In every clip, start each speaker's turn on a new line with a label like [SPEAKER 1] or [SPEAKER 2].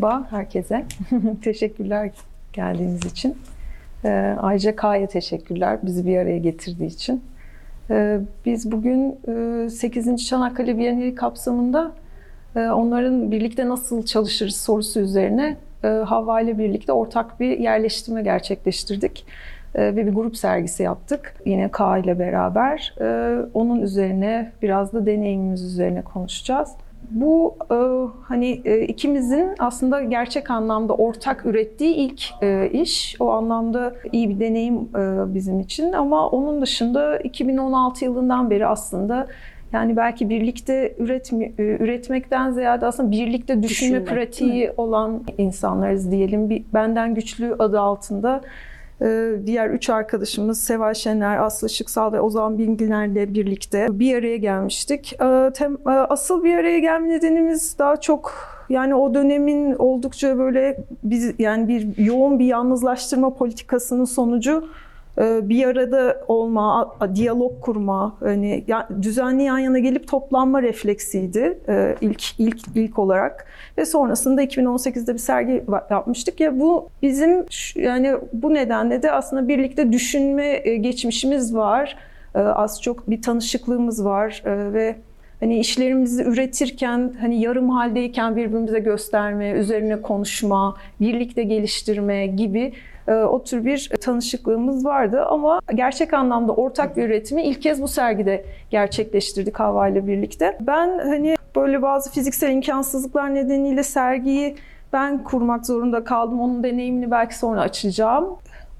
[SPEAKER 1] Merhaba herkese. teşekkürler geldiğiniz için. Ee, ayrıca K'ya teşekkürler bizi bir araya getirdiği için. Ee, biz bugün e, 8. Çanakkale Bienali kapsamında e, onların birlikte nasıl çalışırız sorusu üzerine e, Havva ile birlikte ortak bir yerleştirme gerçekleştirdik. E, ve bir grup sergisi yaptık. Yine K ile beraber. E, onun üzerine biraz da deneyimimiz üzerine konuşacağız. Bu e, hani e, ikimizin aslında gerçek anlamda ortak ürettiği ilk e, iş. O anlamda iyi bir deneyim e, bizim için ama onun dışında 2016 yılından beri aslında yani belki birlikte üretmi, e, üretmekten ziyade aslında birlikte düşünme Düşünmek, pratiği olan insanlarız diyelim. Bir, benden güçlü adı altında diğer üç arkadaşımız Seval Şener, Aslı Şıksal ve Ozan Bilginer'le birlikte bir araya gelmiştik. Ee, e, asıl bir araya gelme nedenimiz daha çok yani o dönemin oldukça böyle biz yani bir yoğun bir yalnızlaştırma politikasının sonucu bir arada olma, diyalog kurma, hani düzenli yan yana gelip toplanma refleksiydi e, ilk ilk ilk olarak ve sonrasında 2018'de bir sergi yapmıştık ya bu bizim yani bu nedenle de aslında birlikte düşünme e, geçmişimiz var. Az çok bir tanışıklığımız var ve hani işlerimizi üretirken hani yarım haldeyken birbirimize gösterme, üzerine konuşma, birlikte geliştirme gibi e, o tür bir tanışıklığımız vardı ama gerçek anlamda ortak bir üretimi ilk kez bu sergide gerçekleştirdik Hava ile birlikte. Ben hani böyle bazı fiziksel imkansızlıklar nedeniyle sergiyi ben kurmak zorunda kaldım. Onun deneyimini belki sonra açacağım.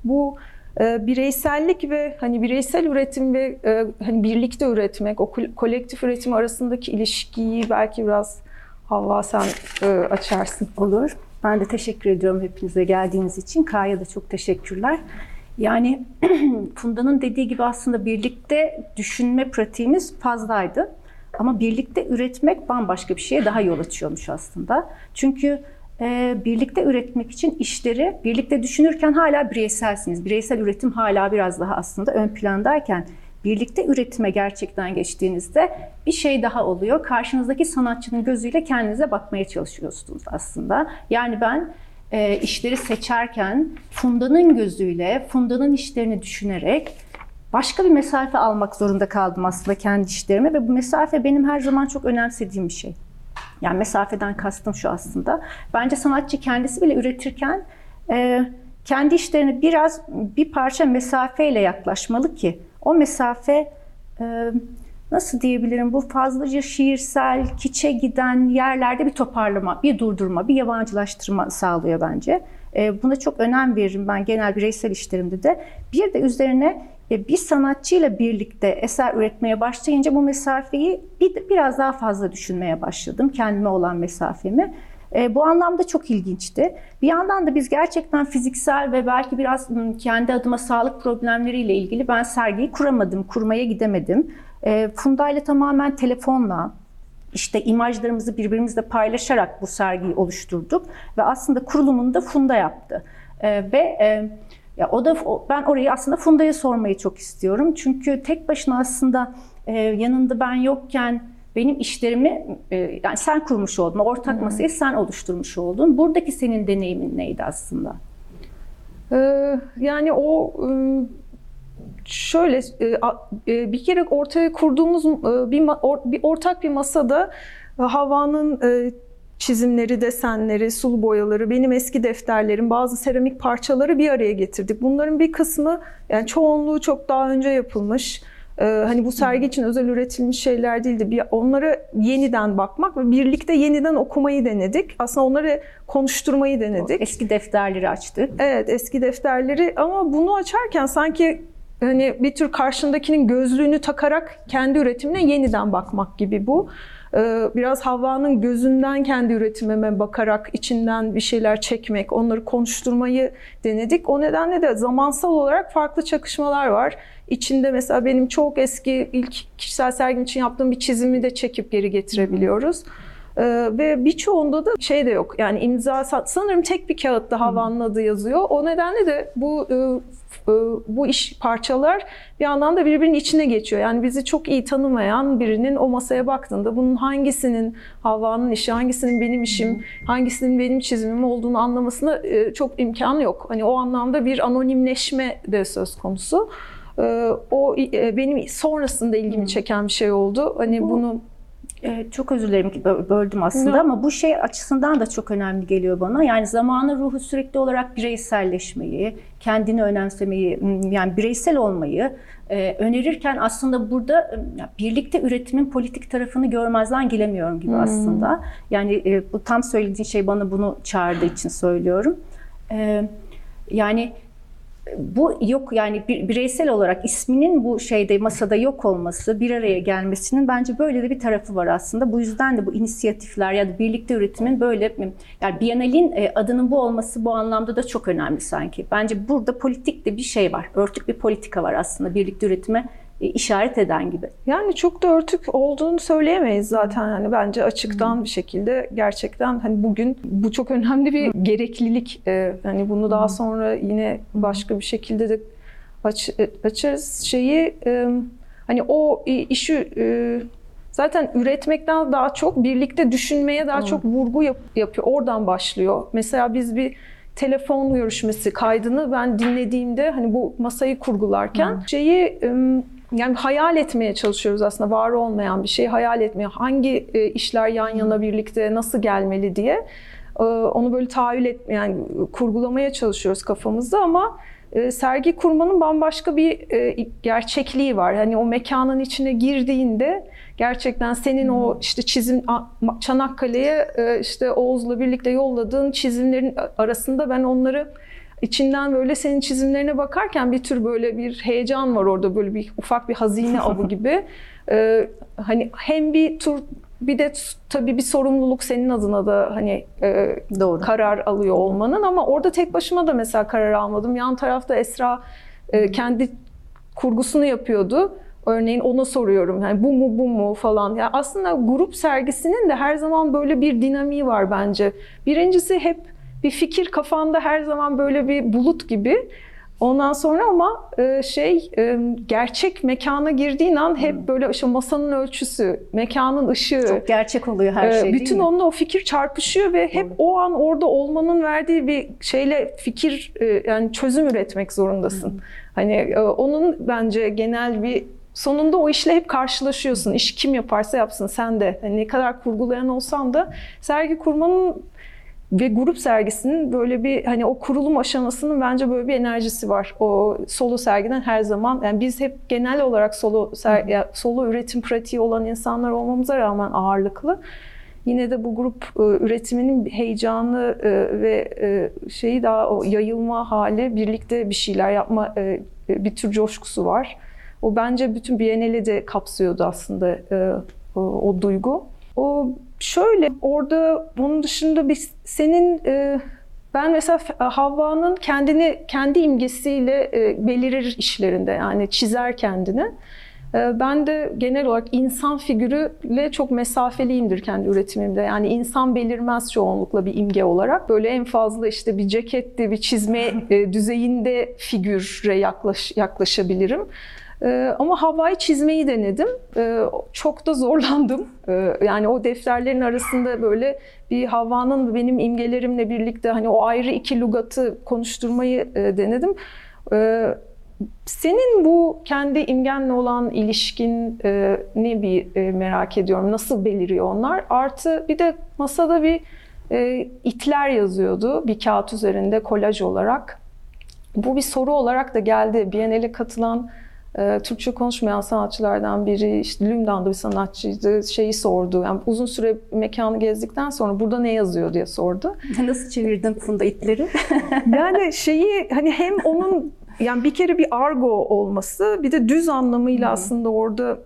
[SPEAKER 1] Bu e, bireysellik ve hani bireysel üretim ve e, hani birlikte üretmek, o kolektif üretim arasındaki ilişkiyi belki biraz Havva sen e, açarsın.
[SPEAKER 2] Olur. Ben de teşekkür ediyorum hepinize geldiğiniz için. Kaya da çok teşekkürler. Yani Funda'nın dediği gibi aslında birlikte düşünme pratiğimiz fazlaydı. Ama birlikte üretmek bambaşka bir şeye daha yol açıyormuş aslında. Çünkü e, birlikte üretmek için işleri birlikte düşünürken hala bireyselsiniz. Bireysel üretim hala biraz daha aslında ön plandayken birlikte üretime gerçekten geçtiğinizde bir şey daha oluyor. Karşınızdaki sanatçının gözüyle kendinize bakmaya çalışıyorsunuz aslında. Yani ben e, işleri seçerken Funda'nın gözüyle, Funda'nın işlerini düşünerek başka bir mesafe almak zorunda kaldım aslında kendi işlerime ve bu mesafe benim her zaman çok önemsediğim bir şey. Yani mesafeden kastım şu aslında. Bence sanatçı kendisi bile üretirken e, kendi işlerini biraz bir parça mesafeyle yaklaşmalı ki o mesafe e, nasıl diyebilirim bu fazlaca şiirsel, kiçe giden yerlerde bir toparlama, bir durdurma, bir yabancılaştırma sağlıyor bence. E, buna çok önem veririm ben genel bireysel işlerimde de. Bir de üzerine e, bir sanatçıyla birlikte eser üretmeye başlayınca bu mesafeyi bir, biraz daha fazla düşünmeye başladım. Kendime olan mesafemi. E, bu anlamda çok ilginçti. Bir yandan da biz gerçekten fiziksel ve belki biraz kendi adıma sağlık problemleriyle ilgili ben sergiyi kuramadım, kurmaya gidemedim. E, Funda ile tamamen telefonla, işte imajlarımızı birbirimizle paylaşarak bu sergiyi oluşturduk ve aslında kurulumunu da Funda yaptı. E, ve e, ya o da ben orayı aslında Funda'ya sormayı çok istiyorum. Çünkü tek başına aslında e, yanında ben yokken benim işlerimi e, yani sen kurmuş oldun. Ortak hmm. masayı sen oluşturmuş oldun. Buradaki senin deneyimin neydi aslında?
[SPEAKER 1] Ee, yani o ıı, şöyle e, e, bir kere ortaya kurduğumuz bir, bir ortak bir masada Havva'nın çizimleri, desenleri, sulu boyaları, benim eski defterlerim, bazı seramik parçaları bir araya getirdik. Bunların bir kısmı yani çoğunluğu çok daha önce yapılmış. Ee, hani bu sergi için özel üretilmiş şeyler değildi. Bir onlara yeniden bakmak ve birlikte yeniden okumayı denedik. Aslında onları konuşturmayı denedik.
[SPEAKER 2] Eski defterleri açtık.
[SPEAKER 1] Evet, eski defterleri ama bunu açarken sanki hani bir tür karşındakinin gözlüğünü takarak kendi üretimine yeniden bakmak gibi bu. Ee, biraz Havva'nın gözünden kendi üretimime bakarak içinden bir şeyler çekmek, onları konuşturmayı denedik. O nedenle de zamansal olarak farklı çakışmalar var. İçinde mesela benim çok eski ilk kişisel sergim için yaptığım bir çizimi de çekip geri getirebiliyoruz. Ee, ve birçoğunda da şey de yok. Yani imza sanırım tek bir kağıtta Havan'ın adı yazıyor. O nedenle de bu e, e, bu iş parçalar bir anlamda birbirinin içine geçiyor. Yani bizi çok iyi tanımayan birinin o masaya baktığında bunun hangisinin Havva'nın işi, hangisinin benim işim, hangisinin benim çizimim olduğunu anlamasına e, çok imkan yok. Hani o anlamda bir anonimleşme de söz konusu. E, o benim sonrasında ilgimi çeken bir şey oldu. Hani bunu
[SPEAKER 2] Evet, çok özür dilerim ki böldüm aslında no. ama bu şey açısından da çok önemli geliyor bana. Yani zamanın ruhu sürekli olarak bireyselleşmeyi, kendini önemsemeyi, yani bireysel olmayı e, önerirken aslında burada e, birlikte üretimin politik tarafını görmezden gelemiyorum gibi hmm. aslında. Yani e, bu tam söylediğin şey bana bunu çağırdığı için söylüyorum. Yani bu yok yani bireysel olarak isminin bu şeyde masada yok olması, bir araya gelmesinin bence böyle de bir tarafı var aslında. Bu yüzden de bu inisiyatifler ya da birlikte üretimin böyle yani Biennale'in e, adının bu olması bu anlamda da çok önemli sanki. Bence burada politik de bir şey var. Örtük bir politika var aslında birlikte üretime işaret eden gibi.
[SPEAKER 1] Yani çok da örtük olduğunu söyleyemeyiz zaten hani bence açıktan hmm. bir şekilde gerçekten hani bugün bu çok önemli bir gereklilik. Ee, hani bunu daha sonra yine başka bir şekilde de aç, e, açarız şeyi e, hani o işi e, zaten üretmekten daha çok birlikte düşünmeye daha hmm. çok vurgu yap, yapıyor. Oradan başlıyor. Mesela biz bir telefon görüşmesi kaydını ben dinlediğimde hani bu masayı kurgularken hmm. şeyi yani hayal etmeye çalışıyoruz aslında var olmayan bir şeyi hayal etmeye. Hangi e, işler yan yana birlikte nasıl gelmeli diye e, onu böyle tahayyül et yani kurgulamaya çalışıyoruz kafamızda ama e, sergi kurmanın bambaşka bir gerçekliği var. Hani o mekanın içine girdiğinde gerçekten senin o işte çizim Çanakkale'ye işte Oğuz'la birlikte yolladığın çizimlerin arasında ben onları içinden böyle senin çizimlerine bakarken bir tür böyle bir heyecan var orada böyle bir ufak bir hazine avı gibi. Ee, hani hem bir tur bir de tabii bir sorumluluk senin adına da hani e, Doğru. karar alıyor olmanın ama orada tek başıma da mesela karar almadım. Yan tarafta Esra e, kendi kurgusunu yapıyordu. Örneğin ona soruyorum yani bu mu bu mu falan. Yani aslında grup sergisinin de her zaman böyle bir dinamiği var bence. Birincisi hep bir fikir kafanda her zaman böyle bir bulut gibi. Ondan sonra ama e, şey e, gerçek mekana girdiğin an hep hmm. böyle işte masanın ölçüsü, mekanın ışığı.
[SPEAKER 2] Çok gerçek oluyor her e, şey
[SPEAKER 1] Bütün onunla o fikir çarpışıyor ve hep o an orada olmanın verdiği bir şeyle fikir yani çözüm üretmek zorundasın. Hmm. Hani onun bence genel bir sonunda o işle hep karşılaşıyorsun. İş kim yaparsa yapsın sen de. Hani ne kadar kurgulayan olsan da sergi kurmanın ve grup sergisinin böyle bir hani o kurulum aşamasının bence böyle bir enerjisi var. O solo sergiden her zaman yani biz hep genel olarak solo ser, ya, solo üretim pratiği olan insanlar olmamıza rağmen ağırlıklı yine de bu grup e, üretiminin heyecanı e, ve e, şeyi daha o yayılma hali, birlikte bir şeyler yapma e, bir tür coşkusu var. O bence bütün Biennale de kapsıyordu aslında e, o, o duygu. O şöyle orada bunun dışında bir senin e, ben mesela Havva'nın kendini kendi imgesiyle e, belirir işlerinde yani çizer kendini. E, ben de genel olarak insan figürüyle çok mesafeliyimdir kendi üretimimde. Yani insan belirmez çoğunlukla bir imge olarak. Böyle en fazla işte bir ceketti, bir çizme e, düzeyinde figüre yaklaş, yaklaşabilirim. Ee, ama havayı çizmeyi denedim. Ee, çok da zorlandım. Ee, yani o defterlerin arasında böyle bir havanın benim imgelerimle birlikte hani o ayrı iki lugatı konuşturmayı e, denedim. Senin bu kendi imgenle olan ilişkin e, ne bir e, merak ediyorum. Nasıl beliriyor onlar? Artı bir de masada bir itler yazıyordu bir kağıt üzerinde kolaj olarak. Bu bir soru olarak da geldi. Biennale katılan e, Türkçe konuşmayan sanatçılardan biri, işte Lümdan'da bir sanatçıydı, şeyi sordu. Yani uzun süre mekanı gezdikten sonra burada ne yazıyor diye sordu.
[SPEAKER 2] Nasıl çevirdin Funda itleri?
[SPEAKER 1] yani şeyi hani hem onun yani bir kere bir argo olması bir de düz anlamıyla hmm. aslında orada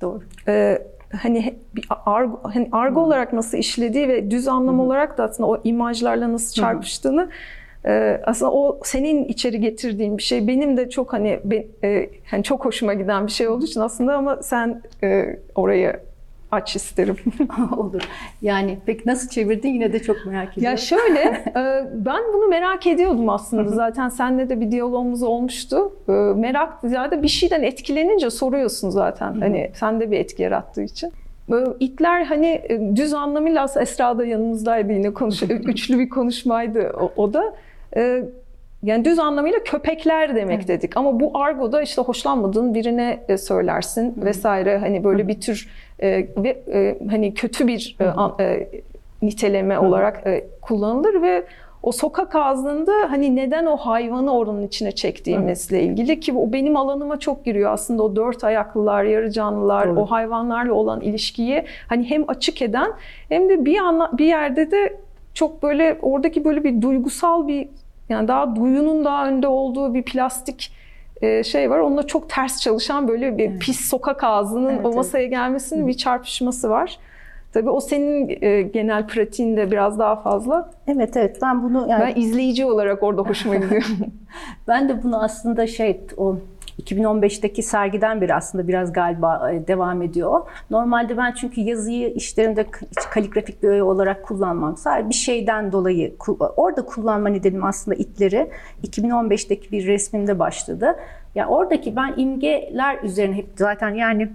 [SPEAKER 2] doğru.
[SPEAKER 1] E, hani bir argo, hani argo hmm. olarak nasıl işlediği ve düz anlam hmm. olarak da aslında o imajlarla nasıl çarpıştığını hmm ee, aslında o senin içeri getirdiğin bir şey benim de çok hani ben, e, hani çok hoşuma giden bir şey olduğu için aslında ama sen e, orayı aç isterim.
[SPEAKER 2] Olur. Yani peki nasıl çevirdin yine de çok merak ediyorum.
[SPEAKER 1] Ya şöyle, e, ben bunu merak ediyordum aslında. Zaten seninle de bir diyalogumuz olmuştu. E, merak ziyade bir şeyden etkilenince soruyorsun zaten. Hani sende bir etki yarattığı için. E, İtler hani e, düz anlamıyla aslında Esra da yanımızdaydı yine konuş üçlü bir konuşmaydı o, o da. E, yani düz anlamıyla köpekler demek
[SPEAKER 2] Evet.
[SPEAKER 1] dedik. Ama bu argoda işte hoşlanmadığın birine e, söylersin vesaire. Hani böyle bir tür e, ve e, hani kötü bir e, an- e, niteleme olarak e, kullanılır ve o sokak ağzında hani neden o hayvanı oranın içine çektiğimizle ilgili ki o benim alanıma çok giriyor. Aslında o dört ayaklılar, yarı canlılar,
[SPEAKER 2] Doğru.
[SPEAKER 1] o hayvanlarla olan ilişkiyi hani hem açık eden hem de bir anla, bir yerde de çok böyle oradaki böyle bir duygusal bir yani daha duyunun daha önde olduğu bir plastik e, şey var. Onunla çok ters çalışan böyle bir
[SPEAKER 2] Evet.
[SPEAKER 1] pis sokak ağzının
[SPEAKER 2] Evet,
[SPEAKER 1] o
[SPEAKER 2] evet.
[SPEAKER 1] masaya gelmesinin bir çarpışması var. Tabii o senin e, genel pratiğinde biraz daha fazla.
[SPEAKER 2] Evet evet ben bunu yani
[SPEAKER 1] Ben izleyici olarak orada hoşuma gidiyor.
[SPEAKER 2] Ben de bunu aslında şey o 2015'teki sergiden beri aslında biraz galiba e, devam ediyor. Normalde ben çünkü yazıyı işlerimde kaligrafik bir öğe olarak kullanmam. Sadece bir şeyden dolayı orada kullanma nedenim aslında itleri 2015'teki bir resmimde başladı. Ya oradaki ben imgeler üzerine hep zaten yani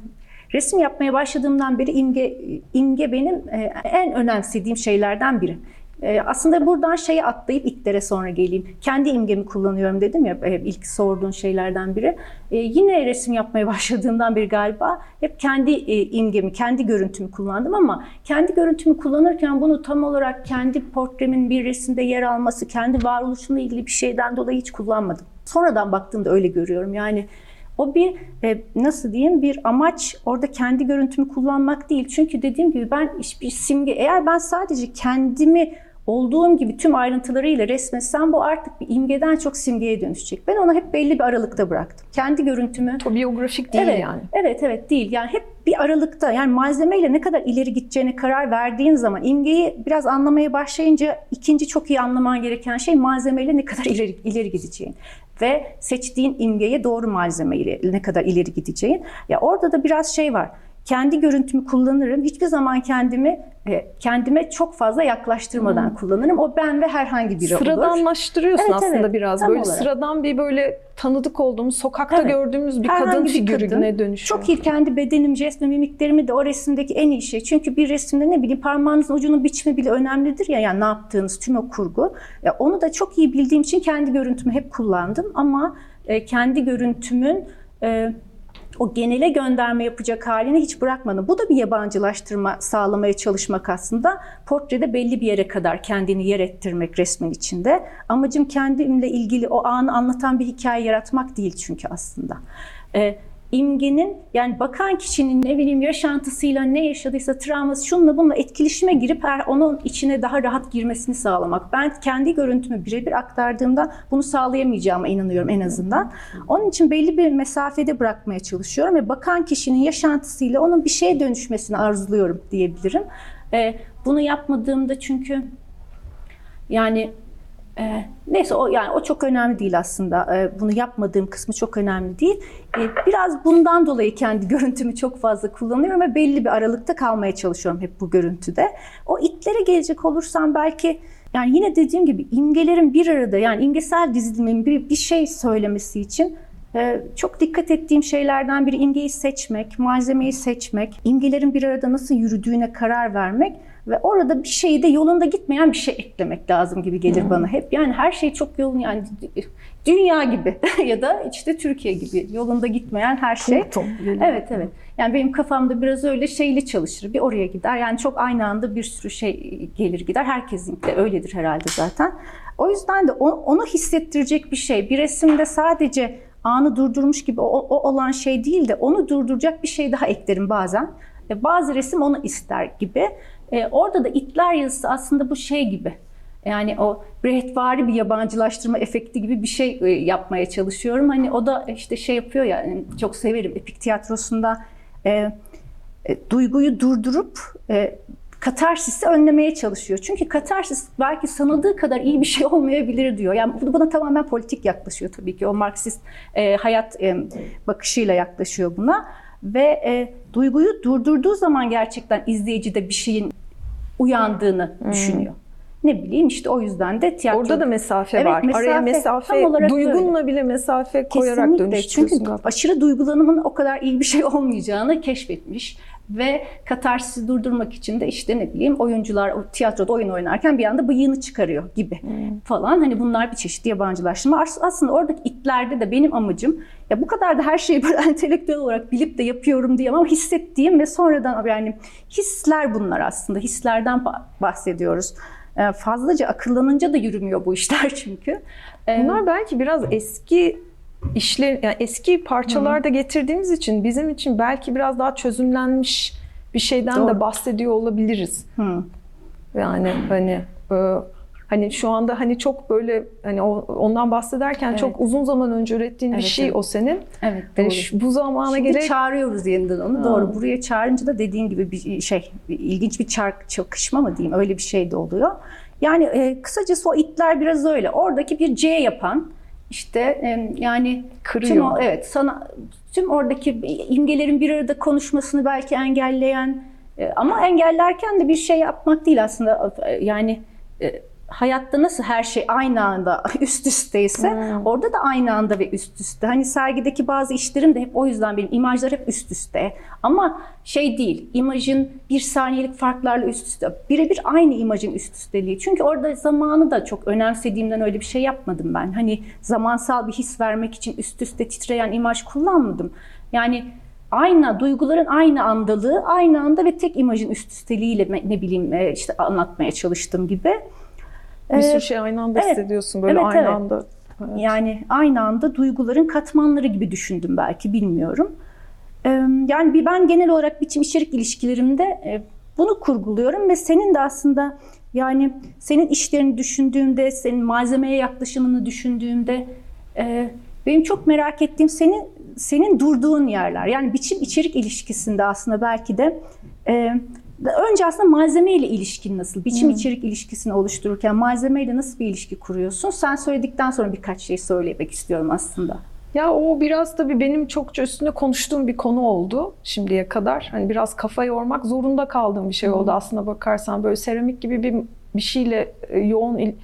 [SPEAKER 2] resim yapmaya başladığımdan beri imge imge benim e, en önemsediğim şeylerden biri. E, Aslında buradan şeye atlayıp itlere sonra geleyim. Kendi imgemi kullanıyorum dedim ya e, ilk sorduğun şeylerden biri. E, Yine resim yapmaya başladığımdan beri galiba hep kendi e, imgemi, kendi görüntümü kullandım ama kendi görüntümü kullanırken bunu tam olarak kendi portremin bir resimde yer alması, kendi varoluşumla ilgili bir şeyden dolayı hiç kullanmadım. Sonradan baktığımda öyle görüyorum. Yani o bir e, nasıl diyeyim bir amaç orada kendi görüntümü kullanmak değil. Çünkü dediğim gibi ben hiçbir simge eğer ben sadece kendimi olduğum gibi tüm ayrıntılarıyla resmetsem bu artık bir imgeden çok simgeye dönüşecek. Ben onu hep belli bir aralıkta bıraktım. Kendi görüntümü
[SPEAKER 1] Biyografik değil
[SPEAKER 2] evet,
[SPEAKER 1] yani.
[SPEAKER 2] Evet evet değil. Yani hep bir aralıkta yani malzemeyle ne kadar ileri gideceğine karar verdiğin zaman imgeyi biraz anlamaya başlayınca ikinci çok iyi anlaman gereken şey malzemeyle ne kadar ileri, ileri gideceğin ve seçtiğin imgeye doğru malzemeyle ne kadar ileri gideceğin. Ya orada da biraz şey var. Kendi görüntümü kullanırım. Hiçbir zaman kendimi e, kendime çok fazla yaklaştırmadan kullanırım. O ben ve herhangi biri olur.
[SPEAKER 1] Sıradanlaştırıyorsun
[SPEAKER 2] Evet,
[SPEAKER 1] aslında
[SPEAKER 2] evet.
[SPEAKER 1] biraz. Böyle
[SPEAKER 2] olarak.
[SPEAKER 1] sıradan bir böyle tanıdık olduğumuz, sokakta
[SPEAKER 2] Evet.
[SPEAKER 1] gördüğümüz bir
[SPEAKER 2] Herhangi
[SPEAKER 1] kadın
[SPEAKER 2] bir
[SPEAKER 1] figürüne
[SPEAKER 2] kadın.
[SPEAKER 1] dönüşüyor.
[SPEAKER 2] Çok iyi kendi bedenim, jest ve mimiklerimi de o resimdeki en iyi şey. Çünkü bir resimde ne bileyim parmağınızın ucunun biçimi bile önemlidir ya. Yani ne yaptığınız tüm o kurgu. Ya onu da çok iyi bildiğim için kendi görüntümü hep kullandım. Ama e, kendi görüntümün e, o genele gönderme yapacak halini hiç bırakmadım. Bu da bir yabancılaştırma sağlamaya çalışmak aslında. Portrede belli bir yere kadar kendini yer ettirmek resmin içinde. Amacım kendimle ilgili o anı anlatan bir hikaye yaratmak değil çünkü aslında. Ee, imgenin yani bakan kişinin ne bileyim yaşantısıyla ne yaşadıysa travması şunla bununla etkileşime girip her onun içine daha rahat girmesini sağlamak. Ben kendi görüntümü birebir aktardığımda bunu sağlayamayacağıma inanıyorum en azından. Onun için belli bir mesafede bırakmaya çalışıyorum ve bakan kişinin yaşantısıyla onun bir şeye dönüşmesini arzuluyorum diyebilirim. Ee, bunu yapmadığımda çünkü yani e, neyse o yani o çok önemli değil aslında. E, bunu yapmadığım kısmı çok önemli değil. E, biraz bundan dolayı kendi görüntümü çok fazla kullanıyorum ve belli bir aralıkta kalmaya çalışıyorum hep bu görüntüde. O itlere gelecek olursam belki yani yine dediğim gibi imgelerin bir arada yani imgesel dizilimin bir, bir şey söylemesi için ee, çok dikkat ettiğim şeylerden biri imgeyi seçmek, malzemeyi seçmek, imgelerin bir arada nasıl yürüdüğüne karar vermek ve orada bir şeyi de yolunda gitmeyen bir şey eklemek lazım gibi gelir bana hep. Yani her şey çok yolun yani dünya gibi ya da işte Türkiye gibi yolunda gitmeyen her şey. Evet evet. Yani benim kafamda biraz öyle şeyli çalışır. Bir oraya gider. Yani çok aynı anda bir sürü şey gelir gider. Herkesin de öyledir herhalde zaten. O yüzden de onu hissettirecek bir şey. Bir resimde sadece anı durdurmuş gibi o, o olan şey değil de onu durduracak bir şey daha eklerim bazen. E, Bazı resim onu ister gibi. E, orada da itler yazısı aslında bu şey gibi. Yani o Brechtvari bir yabancılaştırma efekti gibi bir şey e, yapmaya çalışıyorum. Hani o da işte şey yapıyor ya yani çok severim epik tiyatrosunda e, e, duyguyu durdurup e, katarsisi önlemeye çalışıyor. Çünkü katarsis belki sanıldığı kadar iyi bir şey olmayabilir diyor. Yani bu- buna tamamen politik yaklaşıyor tabii ki. O Marksist e, hayat e, bakışıyla yaklaşıyor buna. Ve e, duyguyu durdurduğu zaman gerçekten izleyici de bir şeyin uyandığını
[SPEAKER 1] Hmm.
[SPEAKER 2] düşünüyor. Ne bileyim işte o yüzden de tiyatro.
[SPEAKER 1] Orada da mesafe
[SPEAKER 2] Evet,
[SPEAKER 1] var. Araya
[SPEAKER 2] mesafe.
[SPEAKER 1] mesafe,
[SPEAKER 2] Tam olarak
[SPEAKER 1] duygunla bile mesafe koyarak
[SPEAKER 2] Kesinlikle.
[SPEAKER 1] dönüştürüyorsun.
[SPEAKER 2] Çünkü
[SPEAKER 1] galiba.
[SPEAKER 2] aşırı duygulanımın o kadar iyi bir şey olmayacağını keşfetmiş ve katarsisi durdurmak için de işte ne bileyim oyuncular o tiyatroda oyun oynarken bir anda bıyığını çıkarıyor gibi falan. Hani bunlar bir çeşit yabancılaştırma. As- Aslında oradaki itlerde de benim amacım ya bu kadar da her şeyi böyle entelektüel olarak bilip de yapıyorum diyemem ama hissettiğim ve sonradan yani hisler bunlar aslında. Hislerden ba- bahsediyoruz. Ee, Fazlaca akıllanınca da yürümüyor bu işler çünkü. Ee,
[SPEAKER 1] Bunlar belki biraz eski işler, yani eski parçalarda getirdiğimiz için bizim için belki biraz daha çözümlenmiş bir şeyden
[SPEAKER 2] Doğru.
[SPEAKER 1] de bahsediyor olabiliriz.
[SPEAKER 2] Hı.
[SPEAKER 1] Yani hani e, hani şu anda hani çok böyle hani ondan bahsederken
[SPEAKER 2] Evet.
[SPEAKER 1] çok uzun zaman önce ürettiğin bir
[SPEAKER 2] Evet,
[SPEAKER 1] şey
[SPEAKER 2] evet.
[SPEAKER 1] o senin.
[SPEAKER 2] Evet
[SPEAKER 1] Hani
[SPEAKER 2] doğru.
[SPEAKER 1] şu- bu zamana
[SPEAKER 2] Şimdi
[SPEAKER 1] gerek
[SPEAKER 2] çağırıyoruz yeniden onu.
[SPEAKER 1] Ha.
[SPEAKER 2] Doğru. Buraya çağırınca da dediğin gibi bir şey, bir ilginç bir çark çakışma mı diyeyim öyle bir şey de oluyor. Yani e, kısacası o itler biraz öyle. Oradaki bir C yapan işte yani
[SPEAKER 1] Kırıyor.
[SPEAKER 2] Tüm o, evet sana tüm oradaki imgelerin bir arada konuşmasını belki engelleyen e, ama engellerken de bir şey yapmak değil aslında E, yani e, hayatta nasıl her şey aynı anda üst üsteyse
[SPEAKER 1] Hmm.
[SPEAKER 2] orada da aynı anda ve üst üste. Hani sergideki bazı işlerim de hep o yüzden benim imajlar hep üst üste. Ama şey değil, imajın bir saniyelik farklarla üst üste. Birebir aynı imajın üst üsteliği. Çünkü orada zamanı da çok önemsediğimden öyle bir şey yapmadım ben. Hani zamansal bir his vermek için üst üste titreyen imaj kullanmadım. Yani aynı duyguların aynı andalığı, aynı anda ve tek imajın üst üsteliğiyle ne bileyim e, işte anlatmaya çalıştığım gibi.
[SPEAKER 1] Bir
[SPEAKER 2] Ee,
[SPEAKER 1] sürü şey aynı anda
[SPEAKER 2] evet.
[SPEAKER 1] hissediyorsun böyle
[SPEAKER 2] Evet,
[SPEAKER 1] aynı
[SPEAKER 2] evet.
[SPEAKER 1] anda. Evet.
[SPEAKER 2] Yani aynı anda duyguların katmanları gibi düşündüm belki bilmiyorum. Ee, Yani bir ben genel olarak biçim içerik ilişkilerimde e, bunu kurguluyorum ve senin de aslında yani senin işlerini düşündüğümde, senin malzemeye yaklaşımını düşündüğümde e, benim çok merak ettiğim senin senin durduğun yerler. Yani biçim içerik ilişkisinde aslında belki de e, önce aslında malzemeyle ilişkin nasıl? Biçim içerik ilişkisini oluştururken malzemeyle nasıl bir ilişki kuruyorsun? Sen söyledikten sonra birkaç şey söylemek istiyorum aslında.
[SPEAKER 1] Ya o biraz tabii benim çokça üstünde konuştuğum bir konu oldu şimdiye kadar. Hani biraz kafa yormak zorunda kaldığım bir şey oldu aslında bakarsan. Böyle seramik gibi bir bir şeyle e, yoğun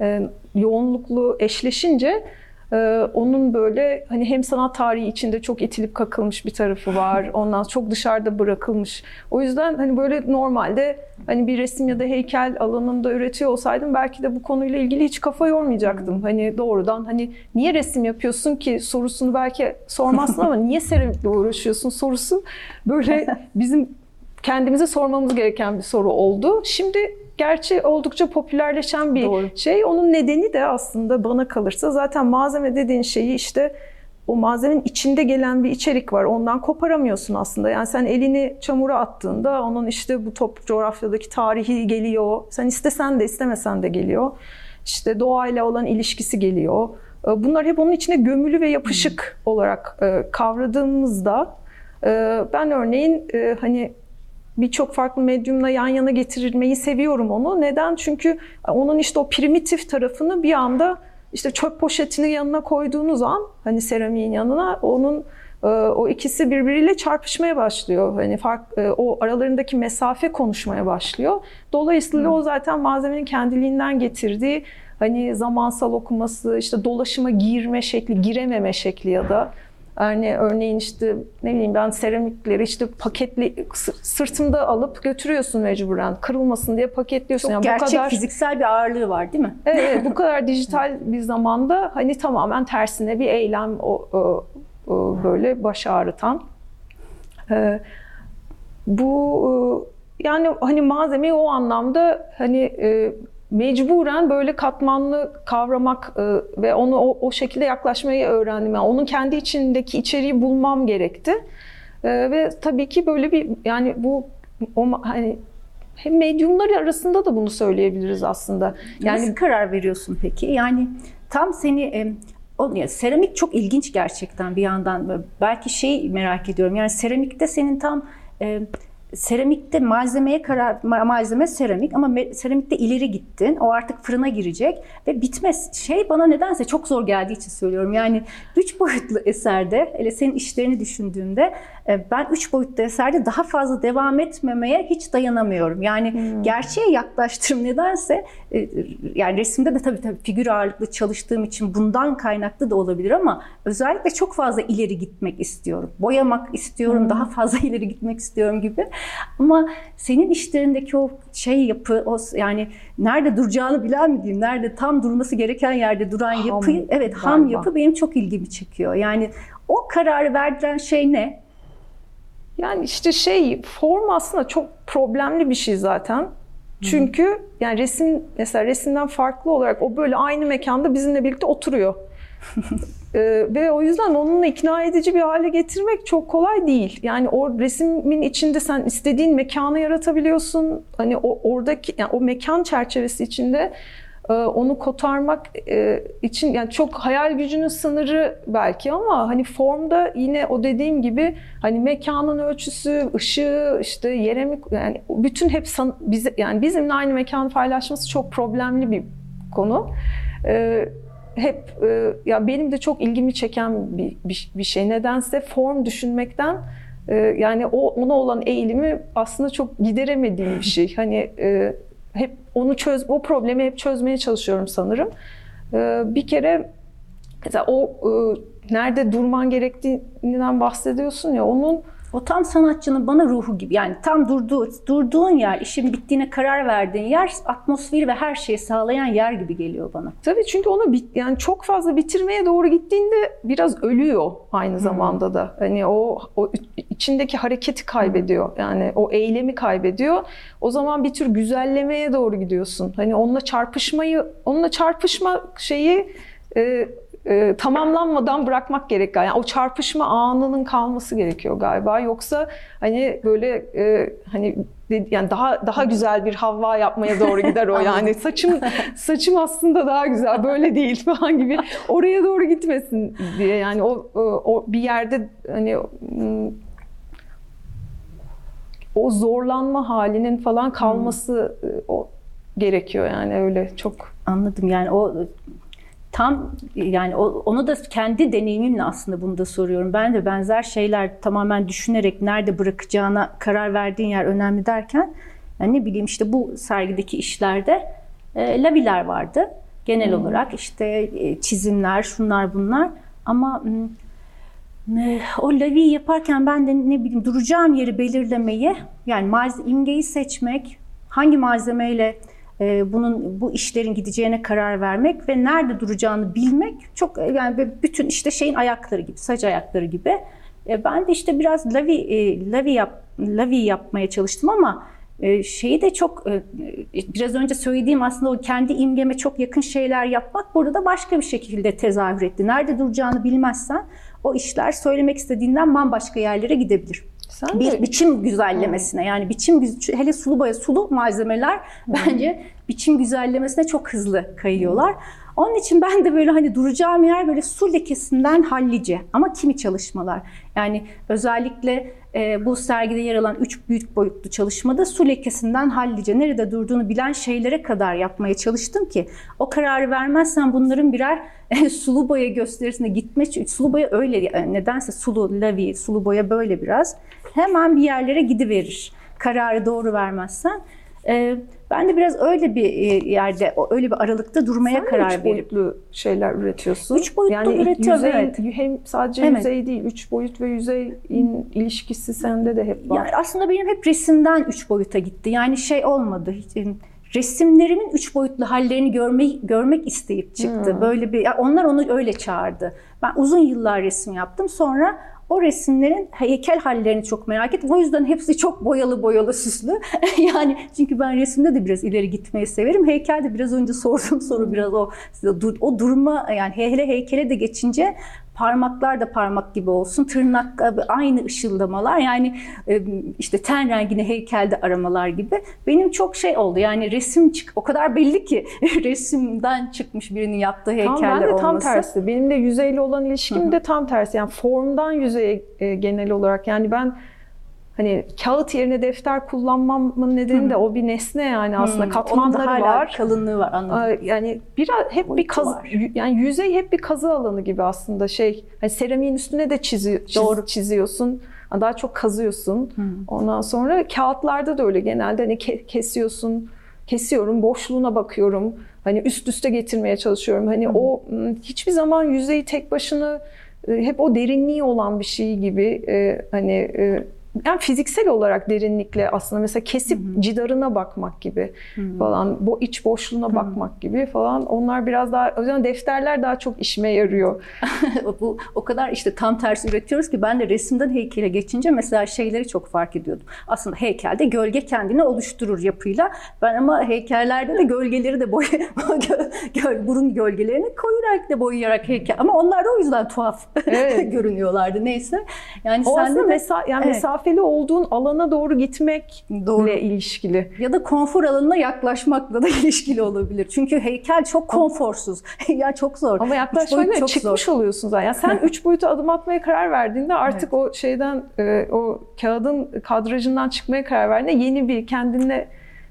[SPEAKER 1] e, yoğunluklu eşleşince e, onun böyle hani hem sanat tarihi içinde çok itilip kakılmış bir tarafı var. Ondan çok dışarıda bırakılmış. O yüzden hani böyle normalde hani bir resim ya da heykel alanında üretiyor olsaydım belki de bu konuyla ilgili hiç kafa yormayacaktım. Hani doğrudan hani niye resim yapıyorsun ki sorusunu belki sormazsın ama niye seramikle uğraşıyorsun sorusu böyle bizim kendimize sormamız gereken bir soru oldu. Şimdi gerçi oldukça popülerleşen bir
[SPEAKER 2] Doğru.
[SPEAKER 1] şey. Onun nedeni de aslında bana kalırsa zaten malzeme dediğin şeyi işte o malzemenin içinde gelen bir içerik var. Ondan koparamıyorsun aslında. Yani sen elini çamura attığında onun işte bu top coğrafyadaki tarihi geliyor. Sen istesen de istemesen de geliyor. İşte doğayla olan ilişkisi geliyor. E, Bunlar hep onun içine gömülü ve yapışık olarak e, kavradığımızda e, ben örneğin e, hani birçok farklı medyumla yan yana getirilmeyi seviyorum onu. Neden? Çünkü onun işte o primitif tarafını bir anda işte çöp poşetini yanına koyduğunuz an hani seramiğin yanına onun e, o ikisi birbiriyle çarpışmaya başlıyor. Hani fark e, o aralarındaki mesafe konuşmaya başlıyor. Dolayısıyla o zaten malzemenin kendiliğinden getirdiği hani zamansal okuması, işte dolaşıma girme şekli, girememe şekli ya da yani örneğin işte ne bileyim ben seramikleri işte paketli sı- sırtında alıp götürüyorsun mecburen. Kırılmasın diye paketliyorsun.
[SPEAKER 2] Çok
[SPEAKER 1] Yani
[SPEAKER 2] gerçek
[SPEAKER 1] bu kadar
[SPEAKER 2] fiziksel bir ağırlığı var değil mi?
[SPEAKER 1] Evet, bu kadar dijital bir zamanda hani tamamen tersine bir eylem o, o- o böyle baş ağrıtan. Ee, bu e, yani hani malzemeyi o anlamda hani e, mecburen böyle katmanlı kavramak e, ve onu o, o şekilde yaklaşmayı öğrendim. Yani onun kendi içindeki içeriği bulmam gerekti. E, ve tabii ki böyle bir yani bu o hani hem medyumlar arasında da bunu söyleyebiliriz aslında.
[SPEAKER 2] Yani Nasıl karar veriyorsun peki? Yani tam seni e, o ya seramik çok ilginç gerçekten bir yandan. Belki şey merak ediyorum. Yani seramikte senin tam e, seramikte malzemeye karar malzeme seramik ama seramikte ileri gittin. O artık fırına girecek ve bitmez. Şey bana nedense çok zor geldiği için söylüyorum. Yani üç boyutlu eserde, hele senin işlerini düşündüğümde e, ben üç boyutlu eserde daha fazla devam etmemeye hiç dayanamıyorum. Yani hmm. gerçeğe yaklaştığım nedense e, yani resimde de tabii tabii figür ağırlıklı çalıştığım için bundan kaynaklı da olabilir ama özellikle çok fazla ileri gitmek istiyorum. Boyamak istiyorum, hmm. daha fazla ileri gitmek istiyorum gibi. Ama senin işlerindeki o şey yapı, o yani nerede duracağını bilen mi diyeyim, nerede tam durması gereken yerde duran ham, yapı, evet ham galiba. yapı benim çok ilgimi çekiyor. Yani o kararı verdiren şey ne?
[SPEAKER 1] Yani işte şey form aslında çok problemli bir şey zaten. Çünkü yani resim mesela resimden farklı olarak o böyle aynı mekanda bizimle birlikte oturuyor. ee, ve o yüzden onunla ikna edici bir hale getirmek çok kolay değil. Yani o resmin içinde sen istediğin mekanı yaratabiliyorsun. Hani o oradaki yani o mekan çerçevesi içinde e, onu kotarmak e, için yani çok hayal gücünün sınırı belki ama hani formda yine o dediğim gibi hani mekanın ölçüsü, ışığı, işte yere mi yani bütün hep san, bize yani bizimle aynı mekanı paylaşması çok problemli bir konu. Ee, hep e, ya benim de çok ilgimi çeken bir, bir, bir şey. Nedense form düşünmekten e, yani o ona olan eğilimi aslında çok gideremediğim bir şey. Hani e, hep onu çöz, o problemi hep çözmeye çalışıyorum sanırım. E, bir kere mesela o e, nerede durman gerektiğinden bahsediyorsun ya onun
[SPEAKER 2] o tam sanatçının bana ruhu gibi. Yani tam durduğu, durduğun yer, işin bittiğine karar verdiğin yer, atmosferi ve her şeyi sağlayan yer gibi geliyor bana.
[SPEAKER 1] Tabii çünkü onu bit, yani çok fazla bitirmeye doğru gittiğinde biraz ölüyor aynı hmm. zamanda da. Hani o, o içindeki hareketi kaybediyor. Yani o eylemi kaybediyor. O zaman bir tür güzellemeye doğru gidiyorsun. Hani onunla çarpışmayı, onunla çarpışma şeyi e, e, tamamlanmadan bırakmak gerek Yani o çarpışma anının kalması gerekiyor galiba. Yoksa hani böyle e, hani yani daha daha güzel bir Havva yapmaya doğru gider o yani. saçım saçım aslında daha güzel böyle değil falan gibi. Oraya doğru gitmesin diye yani o o bir yerde hani o zorlanma halinin falan kalması hmm. o gerekiyor yani öyle çok
[SPEAKER 2] anladım yani o tam yani onu da kendi deneyimimle aslında bunu da soruyorum. Ben de benzer şeyler tamamen düşünerek nerede bırakacağına karar verdiğin yer önemli derken yani ne bileyim işte bu sergideki işlerde e, laviler vardı. Genel hmm. olarak işte e, çizimler, şunlar bunlar ama e, o laviyi yaparken ben de ne bileyim duracağım yeri belirlemeyi yani malze, imgeyi seçmek, hangi malzemeyle bunun bu işlerin gideceğine karar vermek ve nerede duracağını bilmek çok e, yani bütün işte şeyin ayakları gibi, saç ayakları gibi. E, ben de işte biraz lavi lavi yap lavi yapmaya çalıştım ama şeyi de çok biraz önce söylediğim aslında o kendi imgeme çok yakın şeyler yapmak burada da başka bir şekilde tezahür etti. Nerede duracağını bilmezsen o işler söylemek istediğinden bambaşka yerlere gidebilir. Sen bir de... biçim güzellemesine yani biçim hele sulu boya sulu malzemeler bence biçim güzellemesine çok hızlı kayıyorlar. Onun için ben de böyle hani duracağım yer böyle su lekesinden hallice ama kimi çalışmalar. Yani özellikle e, bu sergide yer alan üç büyük boyutlu çalışmada su lekesinden hallice nerede durduğunu bilen şeylere kadar yapmaya çalıştım ki o kararı vermezsen bunların birer e, sulu boya gösterisine gitme sulu boya öyle nedense sulu lavi sulu boya böyle biraz hemen bir yerlere gidiverir kararı doğru vermezsen. E, ben de biraz öyle bir e, yerde, öyle bir aralıkta durmaya Sen karar verip.
[SPEAKER 1] boyutlu şeyler üretiyorsun.
[SPEAKER 2] Üç boyutlu yani üretiyorum.
[SPEAKER 1] Yüzey, evet. Hem sadece evet. yüzey değil, üç boyut ve yüzeyin ilişkisi sende de hep var.
[SPEAKER 2] Yani aslında benim hep resimden üç boyuta gitti. Yani şey olmadı. Hiç, resimlerimin üç boyutlu hallerini görmeyi görmek isteyip çıktı. Hmm. Böyle bir yani onlar onu öyle çağırdı. Ben uzun yıllar resim yaptım. Sonra o resimlerin heykel hallerini çok merak ettim. O yüzden hepsi çok boyalı boyalı süslü. yani çünkü ben resimde de biraz ileri gitmeyi severim. Heykel de biraz önce sorduğum soru biraz o o durma yani hele heykele de geçince Parmaklar da parmak gibi olsun, tırnak aynı ışıldamalar. Yani e, işte ten rengini heykelde aramalar gibi. Benim çok şey oldu yani resim çık o kadar belli ki resimden çıkmış birinin yaptığı heykeller olması. Ben de
[SPEAKER 1] tam tersi. Benim de yüzeyle olan ilişkim de tam tersi. Yani formdan yüzeye e, genel olarak yani ben hani kağıt yerine defter kullanmamın nedeni de o bir nesne yani aslında
[SPEAKER 2] Hmm,
[SPEAKER 1] katmanları
[SPEAKER 2] onun hala
[SPEAKER 1] var.
[SPEAKER 2] kalınlığı var anladım.
[SPEAKER 1] Yani biraz hep bir
[SPEAKER 2] Boyutu
[SPEAKER 1] kaz
[SPEAKER 2] var.
[SPEAKER 1] yani yüzey hep bir kazı alanı gibi aslında şey. Hani seramiğin üstüne de çizi, çiz-
[SPEAKER 2] Doğru.
[SPEAKER 1] çiziyorsun. Daha çok kazıyorsun.
[SPEAKER 2] Hmm.
[SPEAKER 1] Ondan sonra kağıtlarda da öyle genelde hani ke- kesiyorsun. Kesiyorum, boşluğuna bakıyorum. Hani üst üste getirmeye çalışıyorum. Hani o m, hiçbir zaman yüzeyi tek başına e, hep o derinliği olan bir şey gibi e, hani e, yani fiziksel olarak derinlikle aslında mesela kesip cidarına bakmak gibi falan, bu iç boşluğuna bakmak gibi falan. Onlar biraz daha yüzden defterler daha çok işime yarıyor.
[SPEAKER 2] bu o kadar işte tam tersi üretiyoruz ki ben de resimden heykele geçince mesela şeyleri çok fark ediyordum. Aslında heykelde gölge kendini oluşturur yapıyla. Ben ama heykellerde de gölgeleri de boy göl, burun gölgelerini koyarak da boyayarak heykel. Ama onlar da o yüzden tuhaf
[SPEAKER 1] Evet.
[SPEAKER 2] görünüyorlardı. Neyse. Yani
[SPEAKER 1] O
[SPEAKER 2] sen de
[SPEAKER 1] mesa- yani
[SPEAKER 2] Evet.
[SPEAKER 1] Mesafeli olduğun alana doğru gitmekle
[SPEAKER 2] Doğru.
[SPEAKER 1] ilişkili.
[SPEAKER 2] ya da konfor alanına yaklaşmakla da ilişkili olabilir. Çünkü heykel çok konforsuz. ya çok zor.
[SPEAKER 1] Ama
[SPEAKER 2] çok
[SPEAKER 1] çıkmış
[SPEAKER 2] zor.
[SPEAKER 1] oluyorsun zaten. Yani sen üç boyuta adım atmaya karar verdiğinde artık o şeyden, e, o kağıdın kadrajından çıkmaya karar verdiğinde yeni bir kendine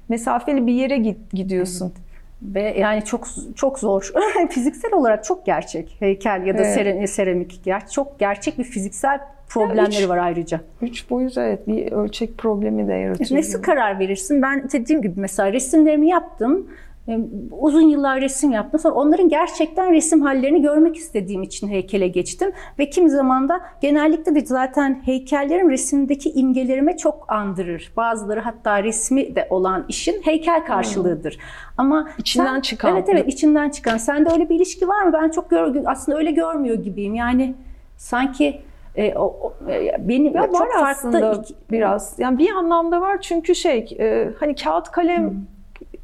[SPEAKER 1] mesafeli bir yere gidiyorsun.
[SPEAKER 2] Ve yani çok çok zor. Fiziksel olarak çok gerçek. Heykel ya da
[SPEAKER 1] Evet.
[SPEAKER 2] seramik. Ger- çok gerçek bir fiziksel problemleri
[SPEAKER 1] üç-
[SPEAKER 2] var ayrıca.
[SPEAKER 1] Üç boyut evet bir ölçek problemi de yaratıyor.
[SPEAKER 2] Nasıl karar verirsin? Ben dediğim gibi mesela resimlerimi yaptım. E, Uzun yıllar resim yaptım. Sonra onların gerçekten resim hallerini görmek istediğim için heykele geçtim. Ve kimi zaman da genellikle de zaten heykellerim resimdeki imgelerime çok andırır. Bazıları hatta resmi de olan işin heykel karşılığıdır. Ama
[SPEAKER 1] İçinden
[SPEAKER 2] sen-
[SPEAKER 1] çıkan.
[SPEAKER 2] Evet evet içinden çıkan. Sende öyle bir ilişki var mı? Ben çok gör, aslında öyle görmüyor gibiyim. Yani sanki e, o, o- e, benim
[SPEAKER 1] Ya
[SPEAKER 2] çok
[SPEAKER 1] var aslında
[SPEAKER 2] iki-
[SPEAKER 1] biraz. Yani bir anlamda var çünkü şey e, hani kağıt kalem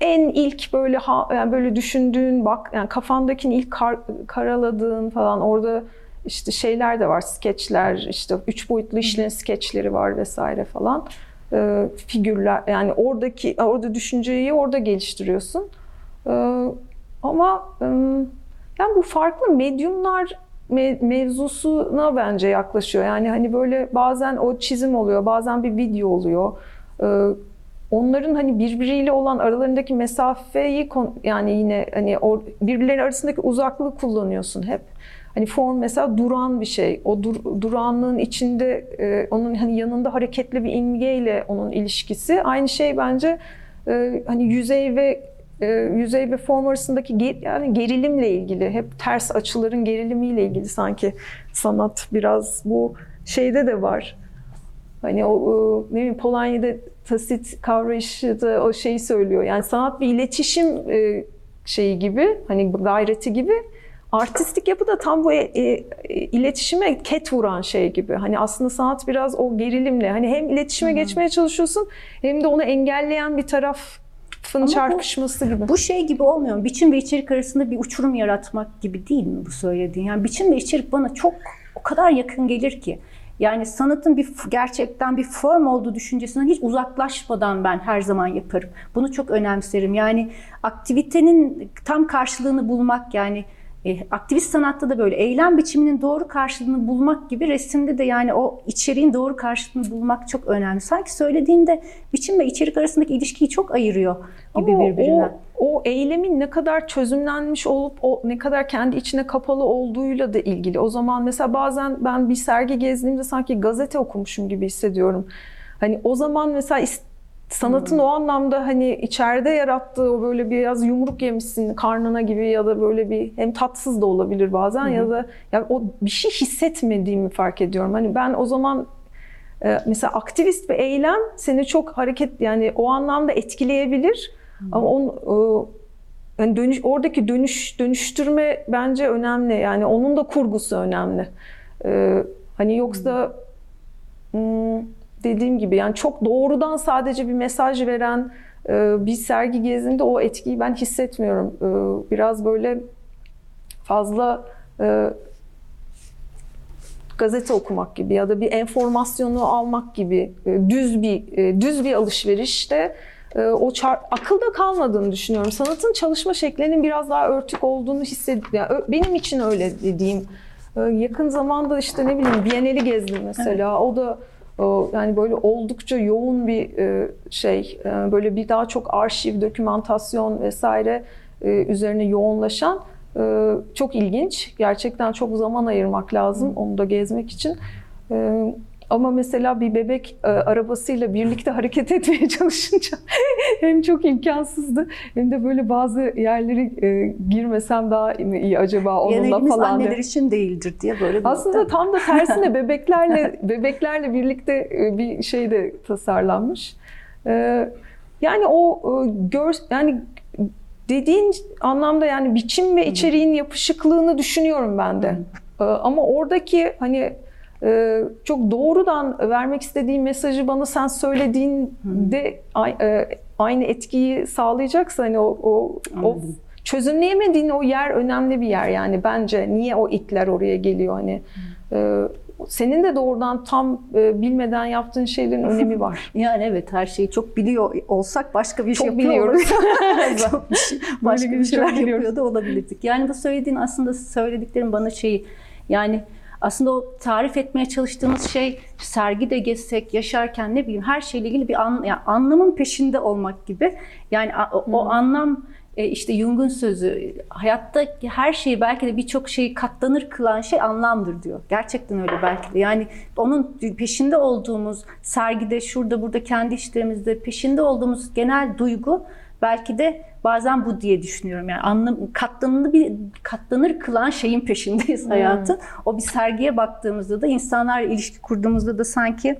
[SPEAKER 1] en ilk böyle ha, yani böyle düşündüğün bak yani kafandakini ilk kar- karaladığın falan orada işte şeyler de var skeçler işte üç boyutlu işlerin skeçleri var vesaire falan. E, figürler yani oradaki orada düşünceyi orada geliştiriyorsun. E, ama e, yani bu farklı medyumlar me- mevzusuna bence yaklaşıyor. Yani hani böyle bazen o çizim oluyor, bazen bir video oluyor. Ee, onların hani birbiriyle olan aralarındaki mesafeyi yani yine hani o birbirleri arasındaki uzaklığı kullanıyorsun hep. Hani form mesela duran bir şey. O dur- duranlığın içinde e, onun hani yanında hareketli bir imgeyle onun ilişkisi. Aynı şey bence e, hani yüzey ve e, yüzey ve form arasındaki ger- yani gerilimle ilgili hep ters açıların gerilimiyle ilgili sanki sanat biraz bu şeyde de var. Hani o, ne bileyim Polonya'da tasit kavrayışı da o şeyi söylüyor. Yani sanat bir iletişim e, şeyi gibi hani gayreti gibi artistik yapı da tam bu e, e, iletişime ket vuran şey gibi. Hani aslında sanat biraz o gerilimle hani hem iletişime geçmeye çalışıyorsun hem de onu engelleyen bir tarafın
[SPEAKER 2] Ama bu-
[SPEAKER 1] çarpışması gibi.
[SPEAKER 2] Bu şey gibi olmuyor mu? Biçim ve içerik arasında bir uçurum yaratmak gibi değil mi bu söylediğin? Yani biçim ve içerik bana çok o kadar yakın gelir ki. Yani sanatın bir gerçekten bir form olduğu düşüncesinden hiç uzaklaşmadan ben her zaman yaparım. Bunu çok önemserim. Yani aktivitenin tam karşılığını bulmak yani aktivist sanatta da böyle eylem biçiminin doğru karşılığını bulmak gibi resimde de yani o içeriğin doğru karşılığını bulmak çok önemli. Sanki söylediğinde biçim ve içerik arasındaki ilişkiyi çok ayırıyor gibi
[SPEAKER 1] Ama
[SPEAKER 2] birbirinden.
[SPEAKER 1] O, o eylemin ne kadar çözümlenmiş olup o ne kadar kendi içine kapalı olduğuyla da ilgili. O zaman mesela bazen ben bir sergi gezdiğimde sanki gazete okumuşum gibi hissediyorum. Hani o zaman mesela sanatın
[SPEAKER 2] Hmm.
[SPEAKER 1] o anlamda hani içeride yarattığı o böyle biraz yumruk yemişsin karnına gibi ya da böyle bir hem tatsız da olabilir bazen ya da ya o bir şey hissetmediğimi fark ediyorum. Hani ben o zaman e, mesela aktivist bir eylem seni çok hareket yani o anlamda etkileyebilir. Ama on, yani dönüş, oradaki dönüş dönüştürme bence önemli. Yani onun da kurgusu önemli. Ee, hani yoksa hmm, dediğim gibi yani çok doğrudan sadece bir mesaj veren e, bir sergi gezinde o etkiyi ben hissetmiyorum. Ee, biraz böyle fazla e, gazete okumak gibi ya da bir enformasyonu almak gibi e, düz bir e, düz bir alışverişte e, o çar- akılda kalmadığını düşünüyorum. Sanatın çalışma şeklinin biraz daha örtük olduğunu hissediyorum. Yani benim için öyle dediğim. E, yakın zamanda işte ne bileyim Biennale'i gezdim mesela. O da yani böyle oldukça yoğun bir e, şey, e, böyle bir daha çok arşiv, dokümantasyon vesaire e, üzerine yoğunlaşan çok ilginç. Gerçekten çok zaman ayırmak lazım onu da gezmek için. Ama mesela bir bebek e, arabasıyla birlikte hareket etmeye çalışınca hem çok imkansızdı hem de böyle bazı yerleri e, girmesem daha iyi acaba onunla
[SPEAKER 2] Yeneğimiz
[SPEAKER 1] falan
[SPEAKER 2] anneler
[SPEAKER 1] diye.
[SPEAKER 2] için değildir diye böyle
[SPEAKER 1] Aslında
[SPEAKER 2] nokta.
[SPEAKER 1] tam da tersine bebeklerle bebeklerle birlikte e, bir şey de tasarlanmış. E, Yani o e, gör yani dediğin anlamda yani biçim ve içeriğin yapışıklığını düşünüyorum ben de. E, Ama oradaki hani çok doğrudan vermek istediğim mesajı bana sen söylediğinde e, aynı etkiyi sağlayacaksa hani o, o, o çözümleyemediğin o yer önemli bir yer. Yani bence niye o itler oraya geliyor? Hani e, senin de doğrudan tam e, bilmeden yaptığın şeylerin önemi var.
[SPEAKER 2] Yani evet her şeyi çok biliyor olsak başka bir
[SPEAKER 1] Çok
[SPEAKER 2] şey yapıyor
[SPEAKER 1] biliyoruz.
[SPEAKER 2] çok bir şey, başka
[SPEAKER 1] Böyle
[SPEAKER 2] bir
[SPEAKER 1] çok
[SPEAKER 2] şeyler yapıyor da olabilirdik. Yani bu söylediğin aslında söylediklerin bana şeyi yani aslında o tarif etmeye çalıştığımız şey sergide gezsek, yaşarken ne bileyim her şeyle ilgili bir an, yani anlamın peşinde olmak gibi. Yani a- o, o anlam e, işte Jung'un sözü hayatta her şeyi belki de birçok şeyi katlanır kılan şey anlamdır diyor. Gerçekten öyle belki de. Yani onun peşinde olduğumuz sergide şurada burada kendi işlerimizde peşinde olduğumuz genel duygu belki de bazen bu diye düşünüyorum. Yani anlam katlanır bir katlanır kılan şeyin peşindeyiz hayatın. O bir sergiye baktığımızda da insanlarla ilişki kurduğumuzda da sanki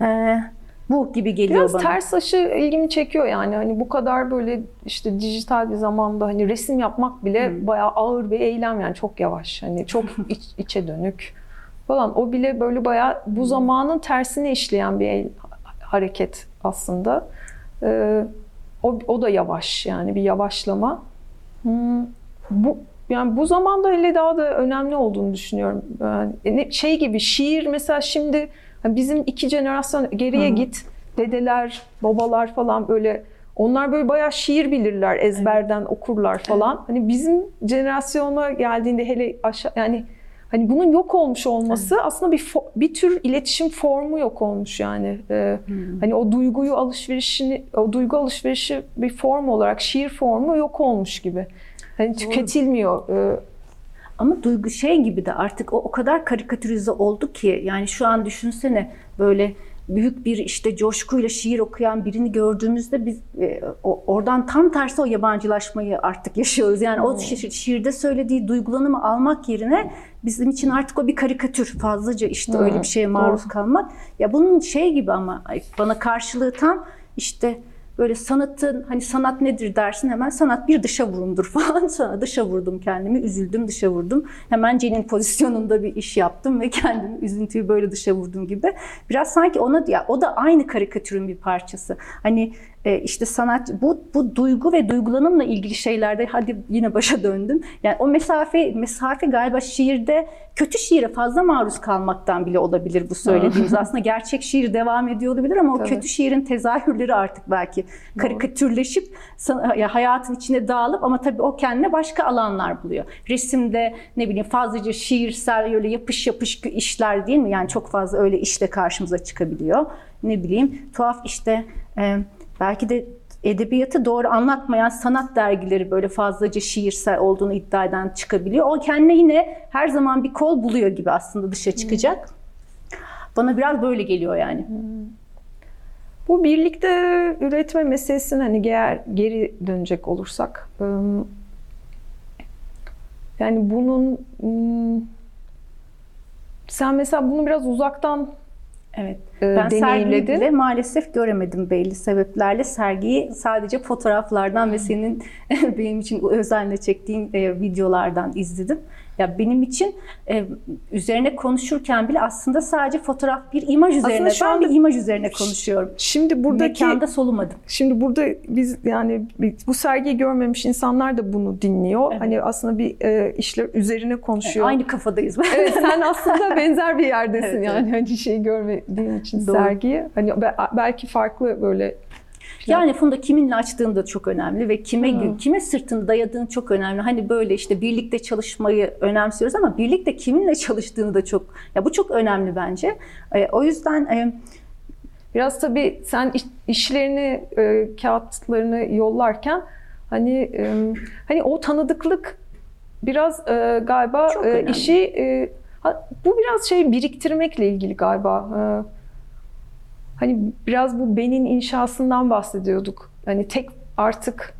[SPEAKER 2] e, bu gibi geliyor
[SPEAKER 1] Biraz
[SPEAKER 2] bana.
[SPEAKER 1] ters aşı ilgimi çekiyor yani hani bu kadar böyle işte dijital bir zamanda hani resim yapmak bile bayağı ağır bir eylem yani çok yavaş hani çok iç- içe dönük falan o bile böyle bayağı bu zamanın tersine işleyen bir hareket aslında. Ee, o, o da yavaş yani bir yavaşlama. Hmm, bu yani bu zamanda hele daha da önemli olduğunu düşünüyorum. Yani ne- şey gibi şiir mesela şimdi hani bizim iki jenerasyon geriye
[SPEAKER 2] Hı
[SPEAKER 1] git dedeler, babalar falan böyle onlar böyle bayağı şiir bilirler, ezberden okurlar falan. Hani bizim jenerasyona geldiğinde hele aşağı yani hani bunun yok olmuş olması aslında bir bir tür iletişim formu yok olmuş yani. Ee, Hani o duyguyu alışverişini, o duygu alışverişi bir form olarak şiir formu yok olmuş gibi. Hani tüketilmiyor. Ee,
[SPEAKER 2] Ama duygu şey gibi de artık o o kadar karikatürize oldu ki yani şu an düşünsene böyle büyük bir işte coşkuyla şiir okuyan birini gördüğümüzde biz e, o- oradan tam tersi o yabancılaşmayı artık yaşıyoruz. Yani o şi- şiirde söylediği duygulanımı almak yerine bizim için artık o bir karikatür fazlaca işte
[SPEAKER 1] Hmm,
[SPEAKER 2] öyle bir şeye maruz
[SPEAKER 1] doğru.
[SPEAKER 2] kalmak. Ya bunun şey gibi ama bana karşılığı tam işte böyle sanatın hani sanat nedir dersin hemen sanat bir dışa vurumdur falan. Sana dışa vurdum kendimi üzüldüm dışa vurdum. Hemen Cen'in pozisyonunda bir iş yaptım ve kendimi üzüntüyü böyle dışa vurdum gibi. Biraz sanki ona ya o da aynı karikatürün bir parçası. Hani e, işte sanat bu bu duygu ve duygulanımla ilgili şeylerde hadi yine başa döndüm yani o mesafe mesafe galiba şiirde kötü şiire fazla maruz kalmaktan bile olabilir bu söylediğimiz aslında gerçek şiir devam ediyor olabilir ama o
[SPEAKER 1] Tabii.
[SPEAKER 2] kötü şiirin tezahürleri artık belki karikatürleşip hayatın içine dağılıp ama tabii o kendine başka alanlar buluyor. Resimde ne bileyim fazlaca şiirsel öyle yapış yapış işler değil mi? Yani çok fazla öyle işle karşımıza çıkabiliyor. Ne bileyim tuhaf işte e, belki de edebiyatı doğru anlatmayan sanat dergileri böyle fazlaca şiirsel olduğunu iddia eden çıkabiliyor. O kendine yine her zaman bir kol buluyor gibi aslında dışa çıkacak. Bana biraz böyle geliyor yani.
[SPEAKER 1] bu birlikte üretme meselesine hani eğer geri dönecek olursak yani bunun sen mesela bunu biraz uzaktan
[SPEAKER 2] Evet.
[SPEAKER 1] e,
[SPEAKER 2] Ben sergiyi bile maalesef göremedim belli sebeplerle. Sergiyi sadece fotoğraflardan ve senin benim için özenle çektiğin e, videolardan izledim. Ya benim için e, üzerine konuşurken bile aslında sadece fotoğraf bir imaj üzerine.
[SPEAKER 1] şu
[SPEAKER 2] ben
[SPEAKER 1] anda-
[SPEAKER 2] bir imaj üzerine konuşuyorum.
[SPEAKER 1] Şimdi buradaki
[SPEAKER 2] Mekanda solumadım.
[SPEAKER 1] Şimdi burada biz yani bu sergiyi görmemiş insanlar da bunu dinliyor.
[SPEAKER 2] Evet.
[SPEAKER 1] Hani aslında bir e, işler üzerine konuşuyor.
[SPEAKER 2] Aynı kafadayız.
[SPEAKER 1] Evet sen aslında benzer bir yerdesin
[SPEAKER 2] Evet,
[SPEAKER 1] yani hani şeyi görmediğin için
[SPEAKER 2] Doğru.
[SPEAKER 1] sergiyi. Hani be- belki farklı böyle
[SPEAKER 2] Yani Funda kiminle açtığın da çok önemli ve kime
[SPEAKER 1] Hı.
[SPEAKER 2] kime sırtını dayadığın çok önemli. Hani böyle işte birlikte çalışmayı önemsiyoruz ama birlikte kiminle çalıştığını da çok ya bu çok önemli bence. E, o yüzden e,
[SPEAKER 1] Biraz tabii sen iş- işlerini, e, kağıtlarını yollarken hani e, hani o tanıdıklık biraz e, galiba e, işi e, bu biraz şey biriktirmekle ilgili galiba. E, hani biraz bu benin inşasından bahsediyorduk. Hani tek artık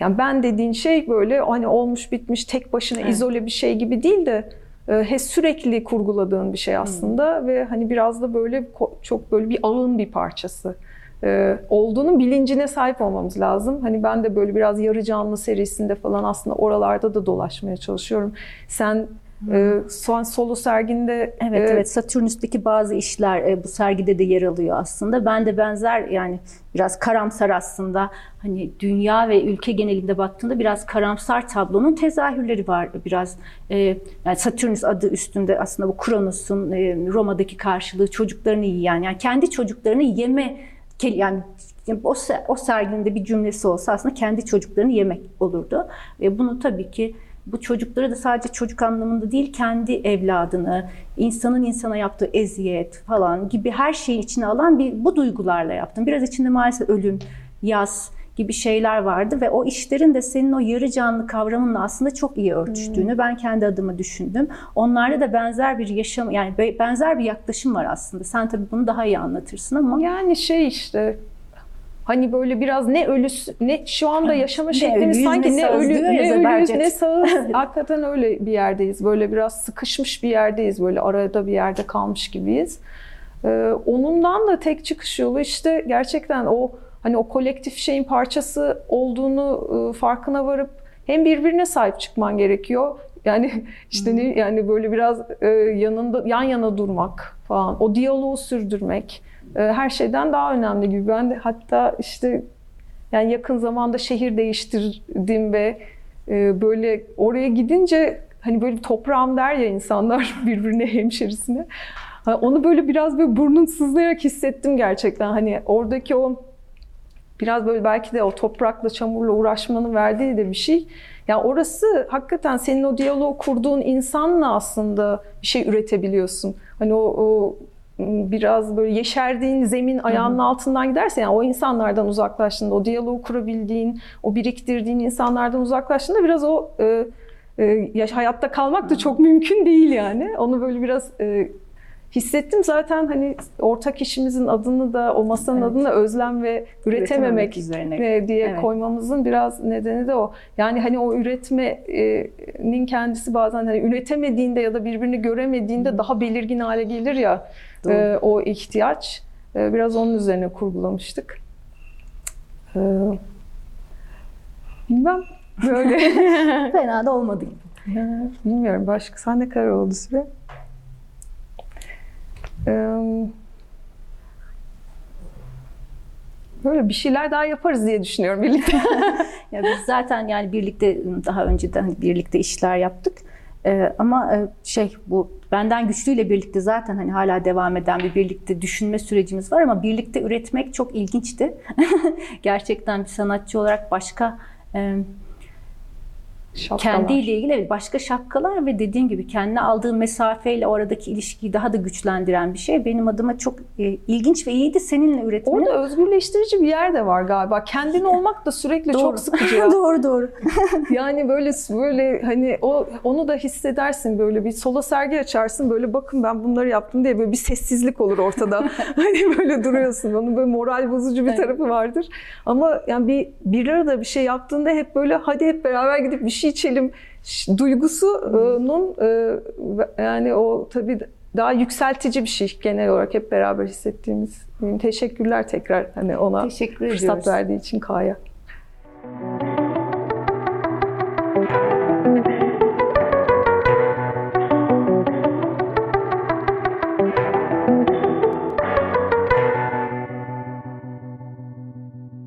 [SPEAKER 1] yani ben dediğin şey böyle hani olmuş bitmiş tek başına
[SPEAKER 2] Evet.
[SPEAKER 1] izole bir şey gibi değil de e, he sürekli kurguladığın bir şey aslında ve hani biraz da böyle çok böyle bir ağın bir parçası e, olduğunun bilincine sahip olmamız lazım. Hani ben de böyle biraz yarı canlı serisinde falan aslında oralarda da dolaşmaya çalışıyorum. Sen e, son solo serginde
[SPEAKER 2] Evet
[SPEAKER 1] e,
[SPEAKER 2] evet Satürnüs'teki bazı işler e, bu sergide de yer alıyor aslında. Ben de benzer yani biraz karamsar aslında hani dünya ve ülke genelinde baktığında biraz karamsar tablonun tezahürleri var biraz. E, yani Satürnüs adı üstünde aslında bu Kronos'un e, Roma'daki karşılığı çocuklarını yiyen yani kendi çocuklarını yeme yani o, o serginin de bir cümlesi olsa aslında kendi çocuklarını yemek olurdu. E, bunu tabii ki bu çocukları da sadece çocuk anlamında değil kendi evladını, insanın insana yaptığı eziyet falan gibi her şeyi içine alan bir bu duygularla yaptım. Biraz içinde maalesef ölüm, yaz gibi şeyler vardı ve o işlerin de senin o yarı canlı kavramınla aslında çok iyi örtüştüğünü ben kendi adıma düşündüm. Onlarda da benzer bir yaşam yani be- benzer bir yaklaşım var aslında. Sen tabii bunu daha iyi anlatırsın ama
[SPEAKER 1] Yani şey işte hani böyle biraz ne ölüs ne şu anda yaşama
[SPEAKER 2] Ne
[SPEAKER 1] şeklimiz sanki
[SPEAKER 2] ne
[SPEAKER 1] ne ölü
[SPEAKER 2] ya
[SPEAKER 1] ne ölüyüz ne sağız. Hakikaten öyle bir yerdeyiz. Böyle biraz sıkışmış bir yerdeyiz. Böyle arada bir yerde kalmış gibiyiz. Ee, onundan da tek çıkış yolu işte gerçekten o hani o kolektif şeyin parçası olduğunu e, farkına varıp hem birbirine sahip çıkman gerekiyor. Yani işte ne yani böyle biraz e, yanında yan yana durmak falan. O diyaloğu sürdürmek her şeyden daha önemli gibi. Ben de hatta işte yani yakın zamanda şehir değiştirdim ve e, böyle oraya gidince hani böyle toprağım der ya insanlar birbirine hemşerisine. Onu böyle biraz böyle burnun sızlayarak hissettim gerçekten. Hani oradaki o biraz böyle belki de o toprakla çamurla uğraşmanın verdiği de bir şey. Yani orası hakikaten senin o diyaloğu kurduğun insanla aslında bir şey üretebiliyorsun. Hani o, o biraz böyle yeşerdiğin zemin ayağının altından giderse yani o insanlardan uzaklaştığında, o diyaloğu kurabildiğin, o biriktirdiğin insanlardan uzaklaştığında biraz o e, e, hayatta kalmak da çok mümkün değil yani. Onu böyle biraz e, hissettim zaten hani ortak işimizin adını da o masanın
[SPEAKER 2] Evet.
[SPEAKER 1] adını da özlem ve üretememek
[SPEAKER 2] üzerine.
[SPEAKER 1] ve diye
[SPEAKER 2] Evet.
[SPEAKER 1] koymamızın biraz nedeni de o. Yani hani o üretmenin kendisi bazen hani üretemediğinde ya da birbirini göremediğinde daha belirgin hale gelir ya
[SPEAKER 2] Doğru.
[SPEAKER 1] e, o ihtiyaç. E, biraz onun üzerine kurgulamıştık. E, bilmem böyle.
[SPEAKER 2] Fena da olmadı gibi.
[SPEAKER 1] Ya, Bilmiyorum başka. Sen ne kadar oldu süre? Ee, Böyle bir şeyler daha yaparız diye düşünüyorum birlikte.
[SPEAKER 2] Ya biz zaten yani birlikte daha önceden birlikte işler yaptık. Ee, ama e, şey bu benden güçlüyle birlikte zaten hani hala devam eden bir birlikte düşünme sürecimiz var ama birlikte üretmek çok ilginçti. Gerçekten bir sanatçı olarak başka e,
[SPEAKER 1] Şapkalar.
[SPEAKER 2] kendiyle ilgili evet, başka şapkalar ve dediğim gibi kendine aldığı mesafeyle oradaki ilişkiyi daha da güçlendiren bir şey. Benim adıma çok e, ilginç ve iyiydi seninle üretmenin.
[SPEAKER 1] Orada özgürleştirici bir yer de var galiba. Kendin olmak da sürekli
[SPEAKER 2] Doğru.
[SPEAKER 1] çok sıkıcı.
[SPEAKER 2] doğru doğru.
[SPEAKER 1] Yani böyle böyle hani o onu da hissedersin böyle bir solo sergi açarsın böyle bakın ben bunları yaptım diye böyle bir sessizlik olur ortada. hani böyle duruyorsun. Onun böyle moral bozucu bir tarafı vardır. Ama yani bir bir arada bir şey yaptığında hep böyle hadi hep beraber gidip bir şey içelim ş- duygusunun e, yani o tabii daha yükseltici bir şey genel olarak hep beraber hissettiğimiz. Teşekkürler tekrar hani ona
[SPEAKER 2] Teşekkür
[SPEAKER 1] fırsat
[SPEAKER 2] ediyoruz.
[SPEAKER 1] verdiği için Kaya.